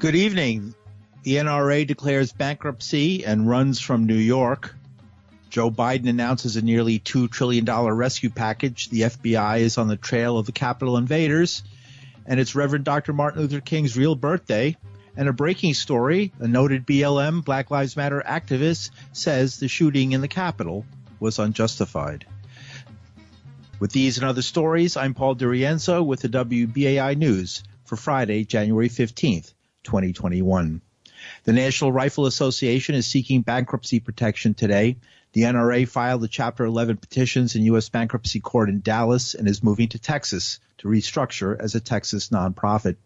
Good evening. The NRA declares bankruptcy and runs from New York. Joe Biden announces a nearly $2 trillion rescue package. The FBI is on the trail of the Capitol invaders. And it's Reverend Dr. Martin Luther King's real birthday. And a breaking story a noted BLM Black Lives Matter activist says the shooting in the Capitol was unjustified. With these and other stories, I'm Paul DiRienzo with the WBAI News for Friday, January 15th, 2021. The National Rifle Association is seeking bankruptcy protection today. The NRA filed the Chapter 11 petitions in U.S. bankruptcy court in Dallas and is moving to Texas to restructure as a Texas nonprofit.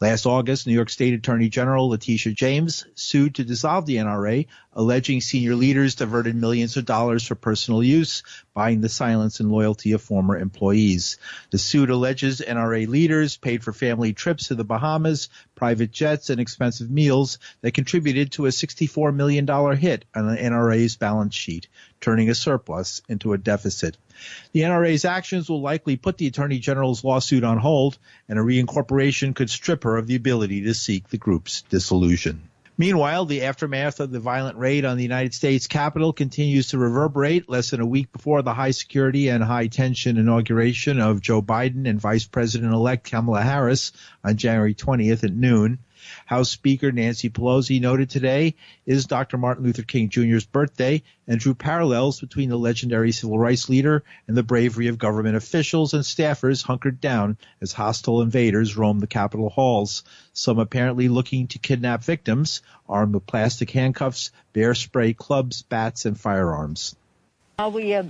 Last August, New York State Attorney General Letitia James sued to dissolve the NRA, alleging senior leaders diverted millions of dollars for personal use, buying the silence and loyalty of former employees. The suit alleges NRA leaders paid for family trips to the Bahamas, private jets, and expensive meals that contributed to a $64 million hit on the NRA's balance sheet, turning a surplus into a deficit. The NRA's actions will likely put the Attorney General's lawsuit on hold, and a reincorporation could strip her of the ability to seek the group's dissolution. Meanwhile, the aftermath of the violent raid on the United States Capitol continues to reverberate less than a week before the high security and high tension inauguration of Joe Biden and Vice President elect Kamala Harris on January 20th at noon. House Speaker Nancy Pelosi noted today is Dr. Martin Luther King Jr.'s birthday and drew parallels between the legendary civil rights leader and the bravery of government officials and staffers hunkered down as hostile invaders roamed the Capitol halls, some apparently looking to kidnap victims, armed with plastic handcuffs, bear spray clubs, bats, and firearms. While we uh,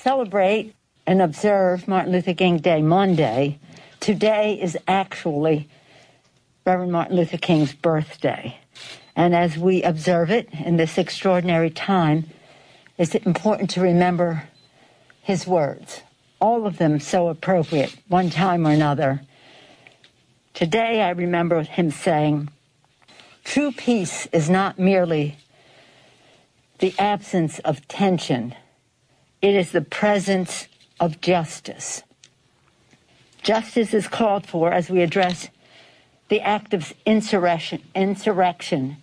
celebrate and observe Martin Luther King Day Monday, today is actually Reverend Martin Luther King's birthday. And as we observe it in this extraordinary time, it's important to remember his words, all of them so appropriate, one time or another. Today, I remember him saying, True peace is not merely the absence of tension, it is the presence of justice. Justice is called for as we address the act of insurrection, insurrection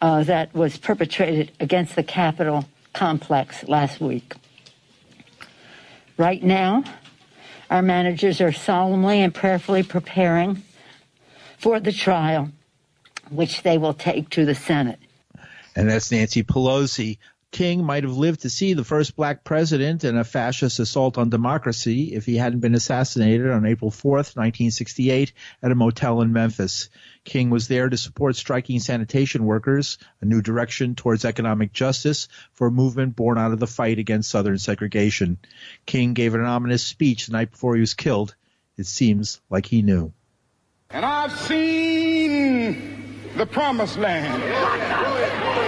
uh, that was perpetrated against the Capitol complex last week. Right now, our managers are solemnly and prayerfully preparing for the trial, which they will take to the Senate. And that's Nancy Pelosi. King might have lived to see the first black president in a fascist assault on democracy if he hadn't been assassinated on April 4th, 1968 at a motel in Memphis. King was there to support striking sanitation workers, a new direction towards economic justice for a movement born out of the fight against Southern segregation. King gave an ominous speech the night before he was killed. It seems like he knew. And I've seen the promised land.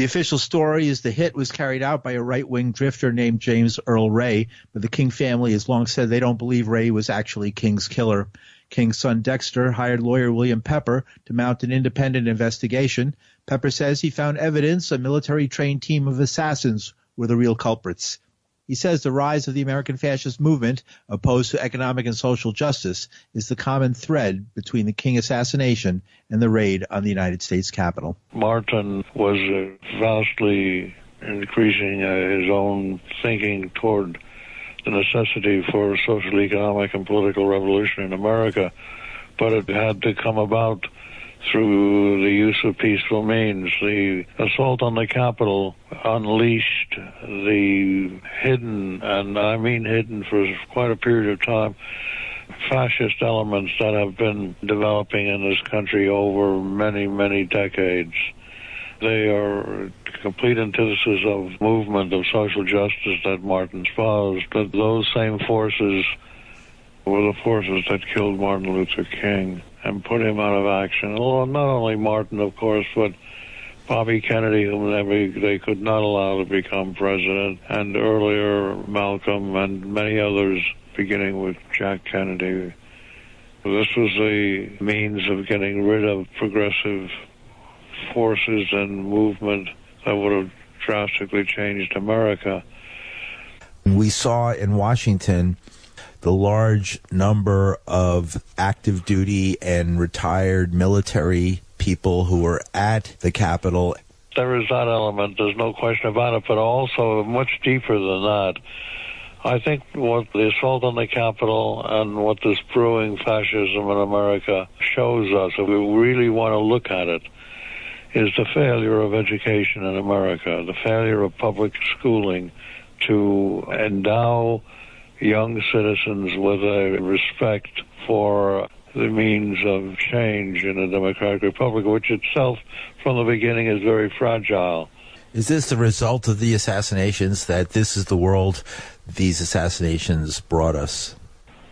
The official story is the hit was carried out by a right-wing drifter named James Earl Ray, but the King family has long said they don't believe Ray was actually King's killer. King's son Dexter hired lawyer William Pepper to mount an independent investigation. Pepper says he found evidence a military trained team of assassins were the real culprits. He says the rise of the American fascist movement, opposed to economic and social justice, is the common thread between the King assassination and the raid on the United States Capitol. Martin was uh, vastly increasing uh, his own thinking toward the necessity for social, economic, and political revolution in America, but it had to come about through the use of peaceful means. The assault on the Capitol unleashed the hidden, and I mean hidden for quite a period of time, fascist elements that have been developing in this country over many, many decades. They are complete antithesis of movement of social justice that Martin espoused, but those same forces were the forces that killed Martin Luther King and put him out of action. Not only Martin, of course, but Bobby Kennedy, whom they, could not allow to become president, and earlier Malcolm and many others, beginning with Jack Kennedy. This was a means of getting rid of progressive forces and movement that would have drastically changed America. We saw in Washington the large number of active duty and retired military people who were at the Capitol. There is that element, there's no question about it, but also much deeper than that. I think what the assault on the Capitol and what this brewing fascism in America shows us, if we really want to look at it, is the failure of education in America, the failure of public schooling to endow young citizens with a respect for the means of change in a democratic republic, which itself, from the beginning, is very fragile. Is this the result of the assassinations that this is the world these assassinations brought us?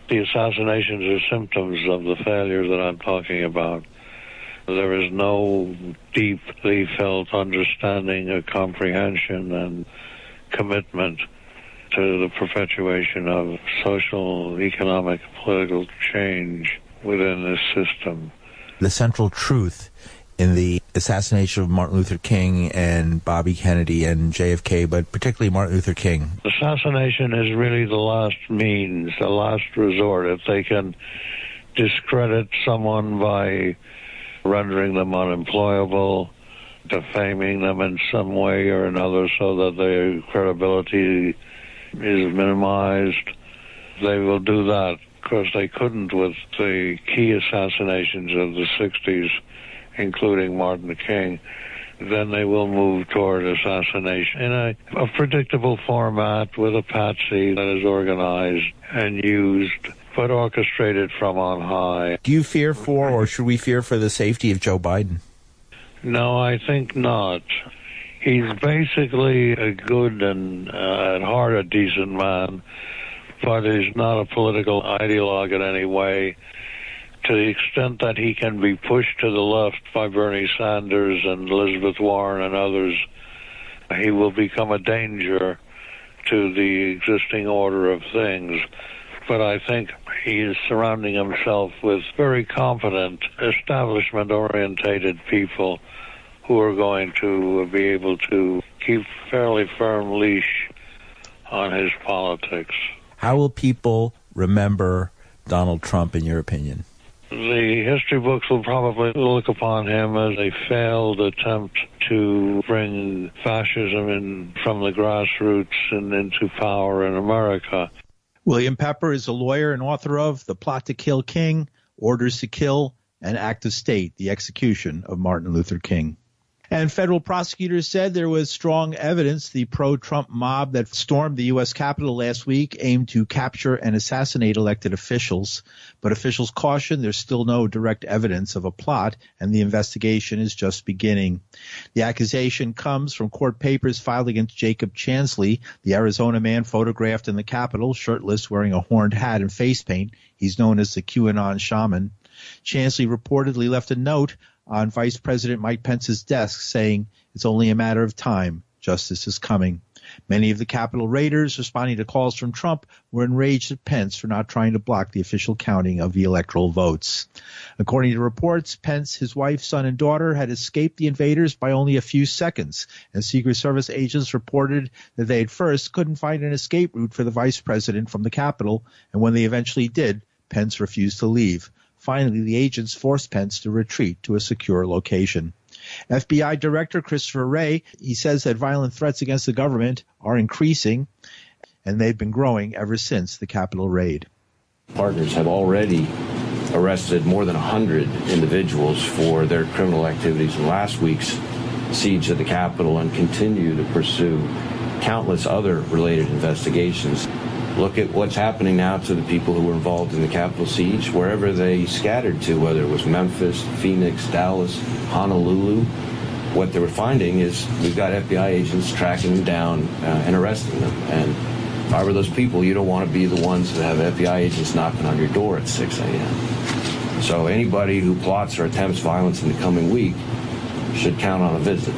The assassinations are symptoms of the failure that I'm talking about. There is no deeply felt understanding or comprehension and commitment to the perpetuation of social, economic, political change within this system. The central truth in the assassination of Martin Luther King and Bobby Kennedy and JFK, but particularly Martin Luther King. Assassination is really the last means, the last resort. If they can discredit someone by rendering them unemployable, defaming them in some way or another so that their credibility is minimized, they will do that. Of course, they couldn't with the key assassinations of the 60s, including Martin King. Then they will move toward assassination in a, a predictable format with a patsy that is organized and used but orchestrated from on high. Do you fear for, or should we fear for the safety of Joe Biden? No, I think not. He's basically a good and uh, at heart a decent man, but he's not a political ideologue in any way. To the extent that he can be pushed to the left by Bernie Sanders and Elizabeth Warren and others, he will become a danger to the existing order of things. But I think he is surrounding himself with very competent, establishment orientated people who are going to be able to keep fairly firm leash on his politics. How will people remember Donald Trump, in your opinion? The history books will probably look upon him as a failed attempt to bring fascism in from the grassroots and into power in America. William Pepper is a lawyer and author of The Plot to Kill King, Orders to Kill, and Act of State, the execution of Martin Luther King. And federal prosecutors said there was strong evidence the pro-Trump mob that stormed the U.S. Capitol last week aimed to capture and assassinate elected officials. But officials cautioned there's still no direct evidence of a plot and the investigation is just beginning. The accusation comes from court papers filed against Jacob Chansley, the Arizona man photographed in the Capitol, shirtless, wearing a horned hat and face paint. He's known as the QAnon shaman. Chansley reportedly left a note on Vice President Mike Pence's desk saying it's only a matter of time. Justice is coming. Many of the Capitol raiders responding to calls from Trump were enraged at Pence for not trying to block the official counting of the electoral votes. According to reports, Pence, his wife, son, and daughter had escaped the invaders by only a few seconds, and Secret Service agents reported that they at first couldn't find an escape route for the vice president from the Capitol, and when they eventually did, Pence refused to leave. Finally, the agents forced Pence to retreat to a secure location. FBI Director Christopher Wray, he says that violent threats against the government are increasing and they've been growing ever since the Capitol raid. Partners have already arrested more than 100 individuals for their criminal activities in last week's siege of the Capitol and continue to pursue countless other related investigations. Look at what's happening now to the people who were involved in the Capitol siege, wherever they scattered to, whether it was Memphis, Phoenix, Dallas, Honolulu. What they were finding is we've got FBI agents tracking them down uh, and arresting them. And if I were those people, you don't want to be the ones that have FBI agents knocking on your door at 6 a.m. So anybody who plots or attempts violence in the coming week should count on a visit.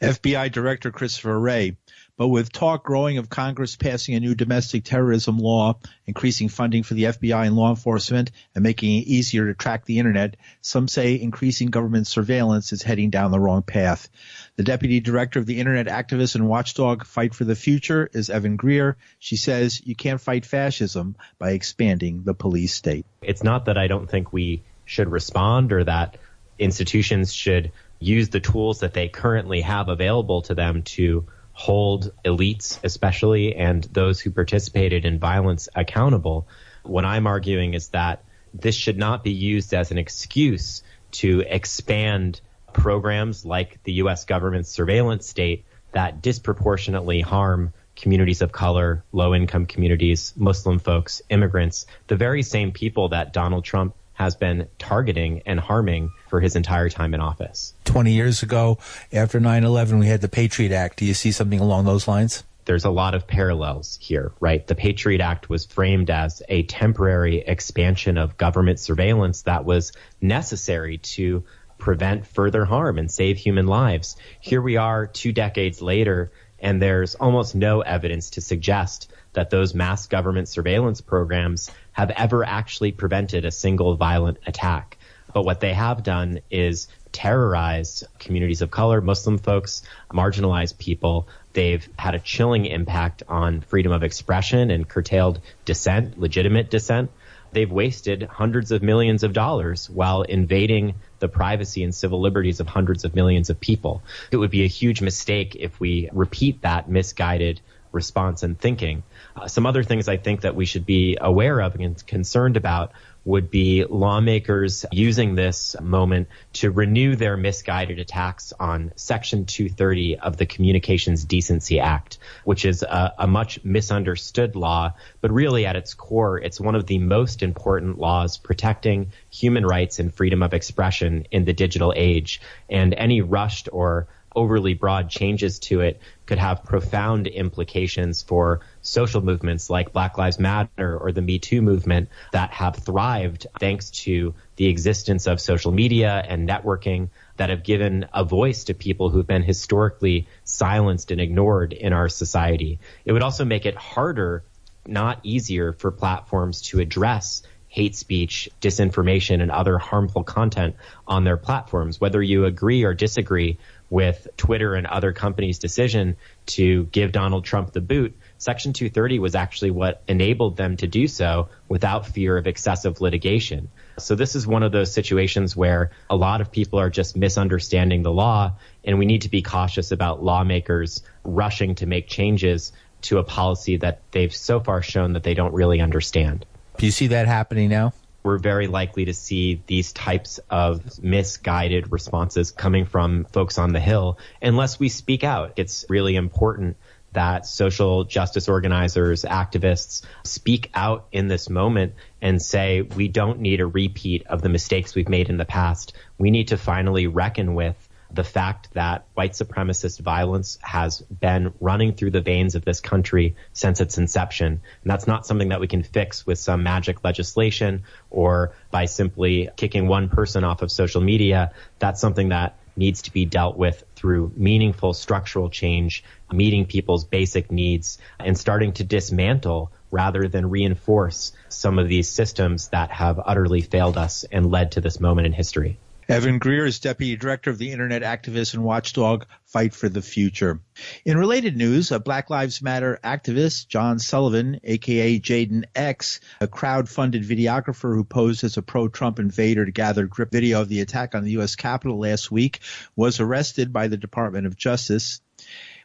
FBI Director Christopher Wray but with talk growing of Congress passing a new domestic terrorism law, increasing funding for the FBI and law enforcement, and making it easier to track the internet, some say increasing government surveillance is heading down the wrong path. The deputy director of the internet activist and watchdog Fight for the Future is Evan Greer. She says you can't fight fascism by expanding the police state. It's not that I don't think we should respond or that institutions should use the tools that they currently have available to them to hold elites, especially, and those who participated in violence accountable. What I'm arguing is that this should not be used as an excuse to expand programs like the U.S. government's surveillance state that disproportionately harm communities of color, low income communities, Muslim folks, immigrants, the very same people that Donald Trump has been targeting and harming for his entire time in office. 20 years ago, after 9 11, we had the Patriot Act. Do you see something along those lines? There's a lot of parallels here, right? The Patriot Act was framed as a temporary expansion of government surveillance that was necessary to prevent further harm and save human lives. Here we are two decades later, and there's almost no evidence to suggest that those mass government surveillance programs have ever actually prevented a single violent attack. But what they have done is terrorized communities of color, Muslim folks, marginalized people. They've had a chilling impact on freedom of expression and curtailed dissent, legitimate dissent. They've wasted hundreds of millions of dollars while invading the privacy and civil liberties of hundreds of millions of people. It would be a huge mistake if we repeat that misguided response and thinking. Uh, some other things I think that we should be aware of and concerned about would be lawmakers using this moment to renew their misguided attacks on Section 230 of the Communications Decency Act, which is a, a, much misunderstood law, but really at its core, it's one of the most important laws protecting human rights and freedom of expression in the digital age. And any rushed or overly broad changes to it could have profound implications for social movements like Black Lives Matter or the Me Too movement that have thrived thanks to the existence of social media and networking that have given a voice to people who've been historically silenced and ignored in our society. It would also make it harder, not easier, for platforms to address hate speech, disinformation, and other harmful content on their platforms. Whether you agree or disagree with Twitter and other companies' decision to give Donald Trump the boot, Section 230 was actually what enabled them to do so without fear of excessive litigation. So this is one of those situations where a lot of people are just misunderstanding the law, and we need to be cautious about lawmakers rushing to make changes to a policy that they've so far shown that they don't really understand. Do you see that happening now? We're very likely to see these types of misguided responses coming from folks on the Hill unless we speak out. It's really important that social justice organizers, activists speak out in this moment and say, we don't need a repeat of the mistakes we've made in the past. We need to finally reckon with the fact that white supremacist violence has been running through the veins of this country since its inception. And that's not something that we can fix with some magic legislation or by simply kicking one person off of social media. That's something that needs to be dealt with through meaningful structural change, meeting people's basic needs, and starting to dismantle rather than reinforce some of these systems that have utterly failed us and led to this moment in history. Evan Greer is Deputy Director of the Internet Activist and Watchdog Fight for the Future. In related news, a Black Lives Matter activist, John Sullivan, aka Jayden X, a crowd-funded videographer who posed as a pro-Trump invader to gather grip video of the attack on the U.S. Capitol last week, was arrested by the Department of Justice.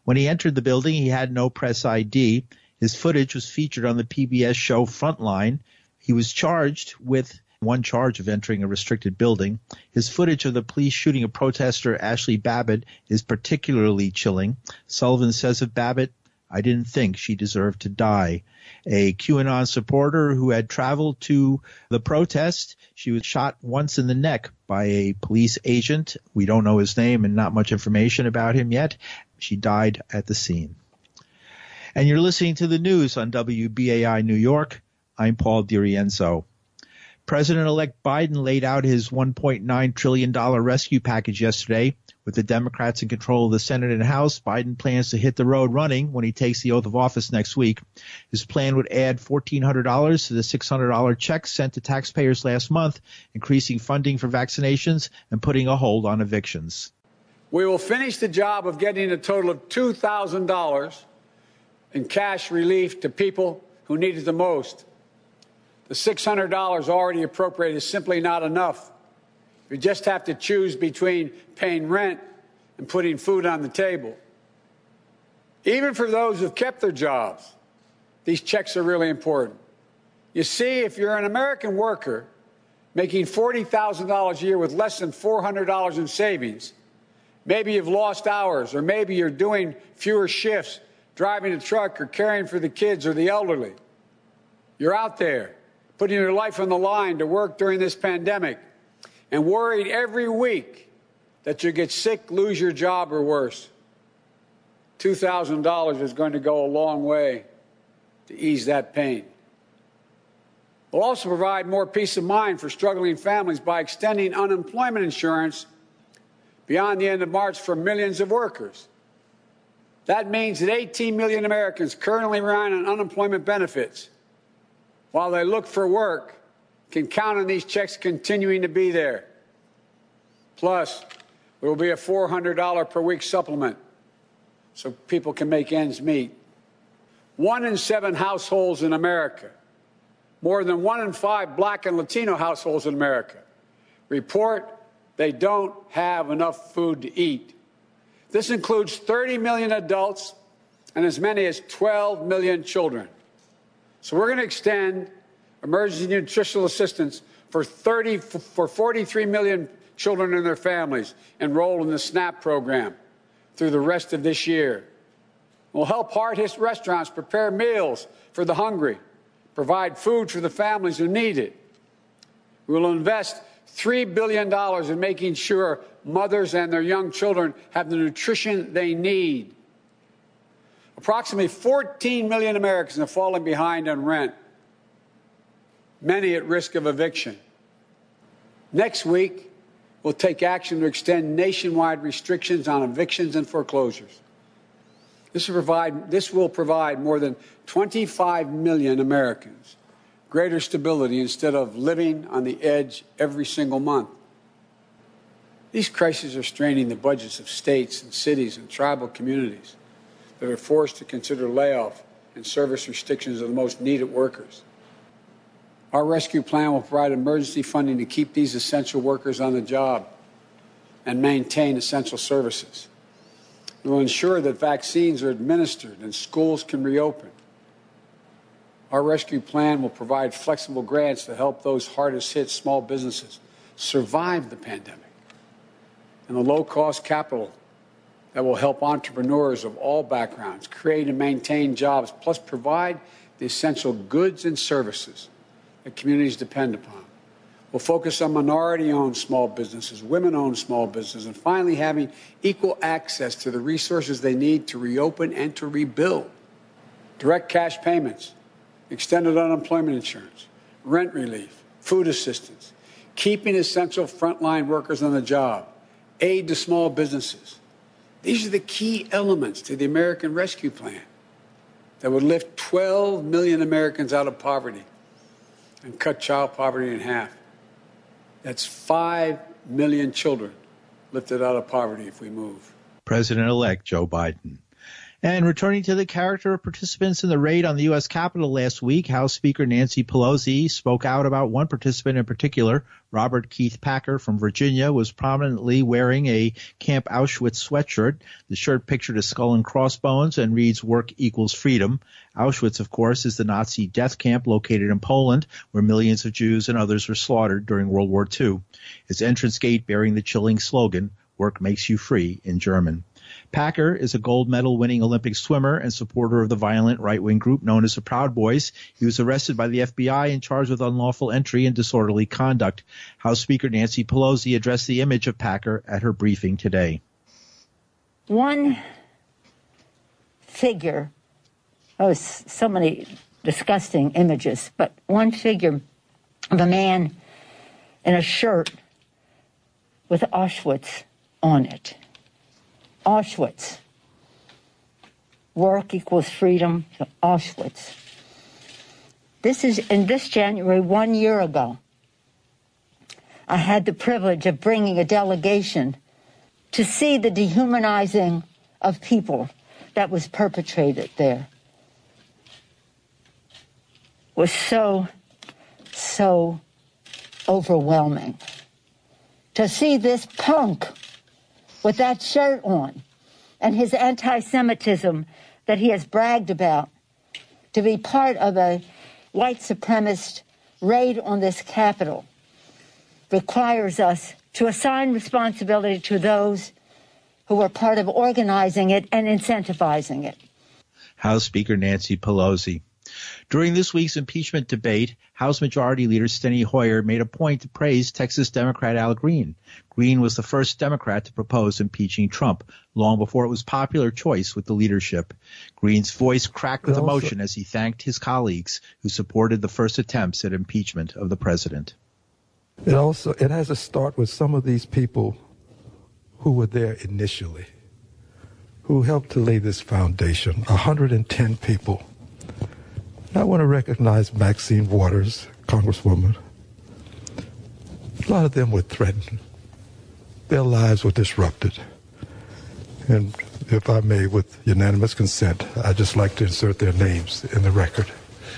When he entered the building, he had no press ID. His footage was featured on the PBS show Frontline. He was charged with one charge of entering a restricted building. His footage of the police shooting a protester, Ashley Babbitt, is particularly chilling. Sullivan says of Babbitt, I didn't think she deserved to die. A QAnon supporter who had traveled to the protest, she was shot once in the neck by a police agent. We don't know his name and not much information about him yet. She died at the scene. And you're listening to the news on WBAI New York. I'm Paul DiRienzo. President elect Biden laid out his $1.9 trillion rescue package yesterday. With the Democrats in control of the Senate and House, Biden plans to hit the road running when he takes the oath of office next week. His plan would add $1,400 to the $600 check sent to taxpayers last month, increasing funding for vaccinations and putting a hold on evictions. We will finish the job of getting a total of $2,000 in cash relief to people who need it the most. The $600 already appropriated is simply not enough. We just have to choose between paying rent and putting food on the table. Even for those who've kept their jobs, these checks are really important. You see, if you're an American worker making $40,000 a year with less than $400 in savings, maybe you've lost hours, or maybe you're doing fewer shifts, driving a truck, or caring for the kids or the elderly. You're out there putting your life on the line to work during this pandemic and worried every week that you get sick, lose your job, or worse. $2,000 is going to go a long way to ease that pain. We'll also provide more peace of mind for struggling families by extending unemployment insurance beyond the end of March for millions of workers. That means that 18 million Americans currently relying on unemployment benefits while they look for work can count on these checks continuing to be there. Plus, there will be a $400 per week supplement so people can make ends meet. One in seven households in America, more than one in five black and Latino households in America, report they don't have enough food to eat. This includes 30 million adults and as many as 12 million children. So we're going to extend emergency nutritional assistance for 30 for 43 million children and their families enrolled in the SNAP program through the rest of this year. We'll help hard-hit restaurants prepare meals for the hungry, provide food for the families who need it. We will invest $3 billion in making sure mothers and their young children have the nutrition they need. Approximately 14 million Americans have fallen behind on rent many at risk of eviction. Next week, we'll take action to extend nationwide restrictions on evictions and foreclosures. This will provide, this will provide more than 25 million Americans greater stability instead of living on the edge every single month. These crises are straining the budgets of states and cities and tribal communities that are forced to consider layoff and service restrictions of the most needed workers. Our rescue plan will provide emergency funding to keep these essential workers on the job and maintain essential services. It will ensure that vaccines are administered and schools can reopen. Our rescue plan will provide flexible grants to help those hardest hit small businesses survive the pandemic and the low cost capital that will help entrepreneurs of all backgrounds create and maintain jobs, plus provide the essential goods and services that communities depend upon. We'll focus on minority owned small businesses, women owned small businesses, and finally having equal access to the resources they need to reopen and to rebuild. Direct cash payments, extended unemployment insurance, rent relief, food assistance, keeping essential frontline workers on the job, aid to small businesses. These are the key elements to the American Rescue Plan that would lift 12 million Americans out of poverty and cut child poverty in half. That's 5 million children lifted out of poverty if we move. President elect Joe Biden. And returning to the character of participants in the raid on the U.S. Capitol last week, House Speaker Nancy Pelosi spoke out about one participant in particular. Robert Keith Packer from Virginia was prominently wearing a Camp Auschwitz sweatshirt. The shirt pictured a skull and crossbones and reads work equals freedom. Auschwitz, of course, is the Nazi death camp located in Poland where millions of Jews and others were slaughtered during World War II. Its entrance gate bearing the chilling slogan, work makes you free in German. Packer is a gold medal winning Olympic swimmer and supporter of the violent right wing group known as the Proud Boys. He was arrested by the FBI and charged with unlawful entry and disorderly conduct. House Speaker Nancy Pelosi addressed the image of Packer at her briefing today. One figure, oh, so many disgusting images, but one figure of a man in a shirt with Auschwitz on it. Auschwitz. Work equals freedom to Auschwitz. This is in this January, one year ago. I had the privilege of bringing a delegation to see the dehumanizing of people that was perpetrated there. Was so, so overwhelming. To see this punk with that shirt on and his anti Semitism that he has bragged about to be part of a white supremacist raid on this capital requires us to assign responsibility to those who were part of organizing it and incentivizing it. House Speaker Nancy Pelosi. During this week's impeachment debate, House Majority Leader Steny Hoyer made a point to praise Texas Democrat Al Green. Green was the first Democrat to propose impeaching Trump, long before it was popular choice with the leadership. Green's voice cracked with emotion as he thanked his colleagues who supported the first attempts at impeachment of the president. It also it has to start with some of these people who were there initially, who helped to lay this foundation. 110 people I want to recognize Maxine Waters, Congresswoman. A lot of them were threatened. Their lives were disrupted. And if I may, with unanimous consent, I'd just like to insert their names in the record.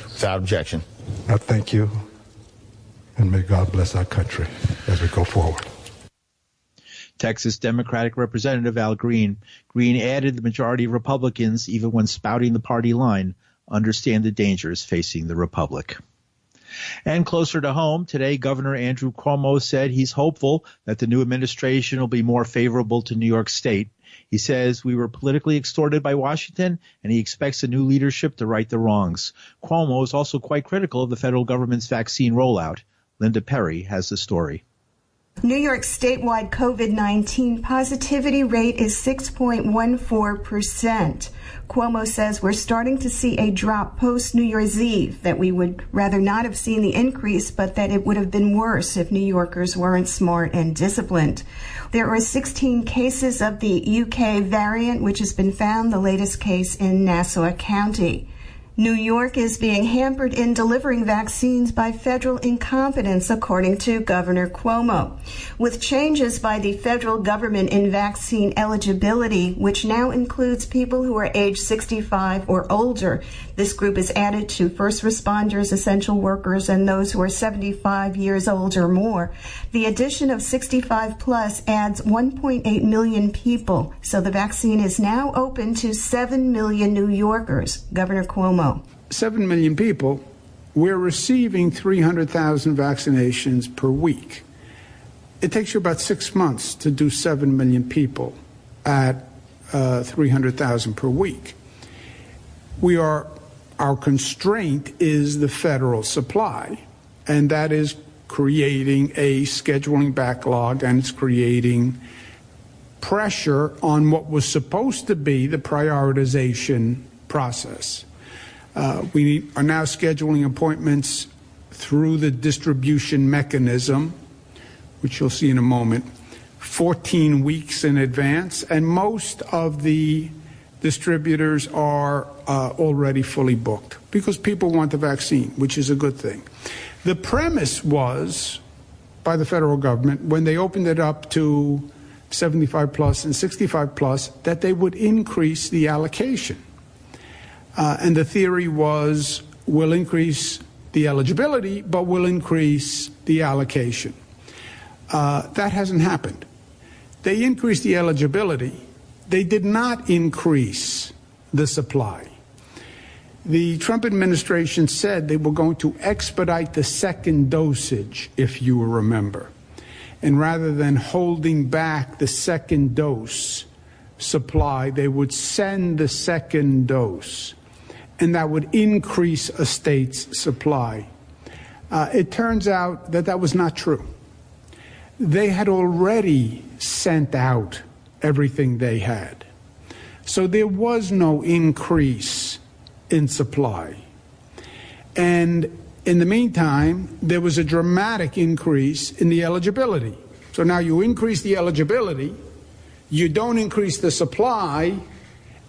Without objection. I thank you, and may God bless our country as we go forward. Texas Democratic Representative Al Green. Green added the majority of Republicans, even when spouting the party line, understand the dangers facing the republic. And closer to home, today Governor Andrew Cuomo said he's hopeful that the new administration will be more favorable to New York State. He says we were politically extorted by Washington and he expects the new leadership to right the wrongs. Cuomo is also quite critical of the federal government's vaccine rollout. Linda Perry has the story. New York statewide COVID 19 positivity rate is 6.14%. Cuomo says we're starting to see a drop post New Year's Eve, that we would rather not have seen the increase, but that it would have been worse if New Yorkers weren't smart and disciplined. There are 16 cases of the UK variant, which has been found, the latest case in Nassau County. New York is being hampered in delivering vaccines by federal incompetence, according to Governor Cuomo. With changes by the federal government in vaccine eligibility, which now includes people who are age 65 or older, this group is added to first responders, essential workers, and those who are 75 years old or more. The addition of 65 plus adds 1.8 million people, so the vaccine is now open to 7 million New Yorkers, Governor Cuomo. 7 million people, we're receiving 300,000 vaccinations per week. It takes you about six months to do 7 million people at uh, 300,000 per week. We are, our constraint is the federal supply, and that is creating a scheduling backlog and it's creating pressure on what was supposed to be the prioritization process. Uh, we are now scheduling appointments through the distribution mechanism, which you'll see in a moment, 14 weeks in advance, and most of the distributors are uh, already fully booked because people want the vaccine, which is a good thing. The premise was by the federal government when they opened it up to 75 plus and 65 plus that they would increase the allocation. Uh, and the theory was we'll increase the eligibility, but we'll increase the allocation. Uh, that hasn't happened. They increased the eligibility. They did not increase the supply. The Trump administration said they were going to expedite the second dosage, if you remember. And rather than holding back the second dose supply, they would send the second dose and that would increase a state's supply. Uh, it turns out that that was not true. They had already sent out everything they had. So there was no increase in supply. And In the meantime, there was a dramatic increase in the eligibility. So now you increase the eligibility, you don't increase the supply,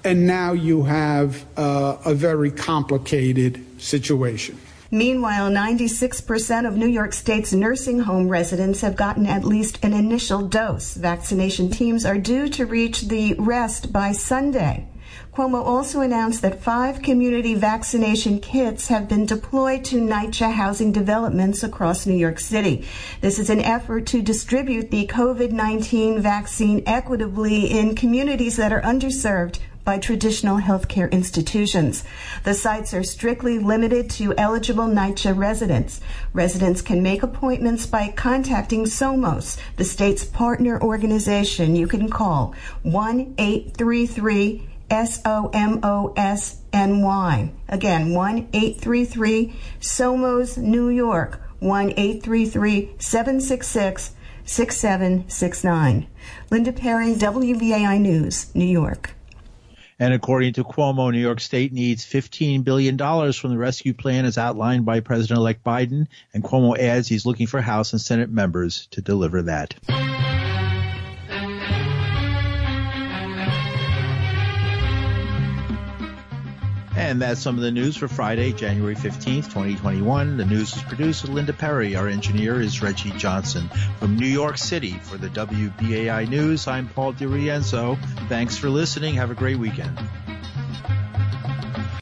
and now you have uh, a very complicated situation. Meanwhile, 96% of New York State's nursing home residents have gotten at least an initial dose. Vaccination teams are due to reach the rest by Sunday. Cuomo also announced that five community vaccination kits have been deployed to NYCHA housing developments across New York City. This is an effort to distribute the COVID-19 vaccine equitably in communities that are underserved by traditional healthcare institutions. The sites are strictly limited to eligible NYCHA residents. Residents can make appointments by contacting SOMOS, the state's partner organization. You can call 1 833 S O M O S N Y. Again, 1 833 SOMOS New York, 1 833 766 6769. Linda Perry, WBAI News, New York. And according to Cuomo, New York State needs $15 billion from the rescue plan as outlined by President elect Biden. And Cuomo adds he's looking for House and Senate members to deliver that. And that's some of the news for Friday, January 15th, 2021. The news is produced with Linda Perry. Our engineer is Reggie Johnson. From New York City for the WBAI News, I'm Paul DiRienzo. Thanks for listening. Have a great weekend.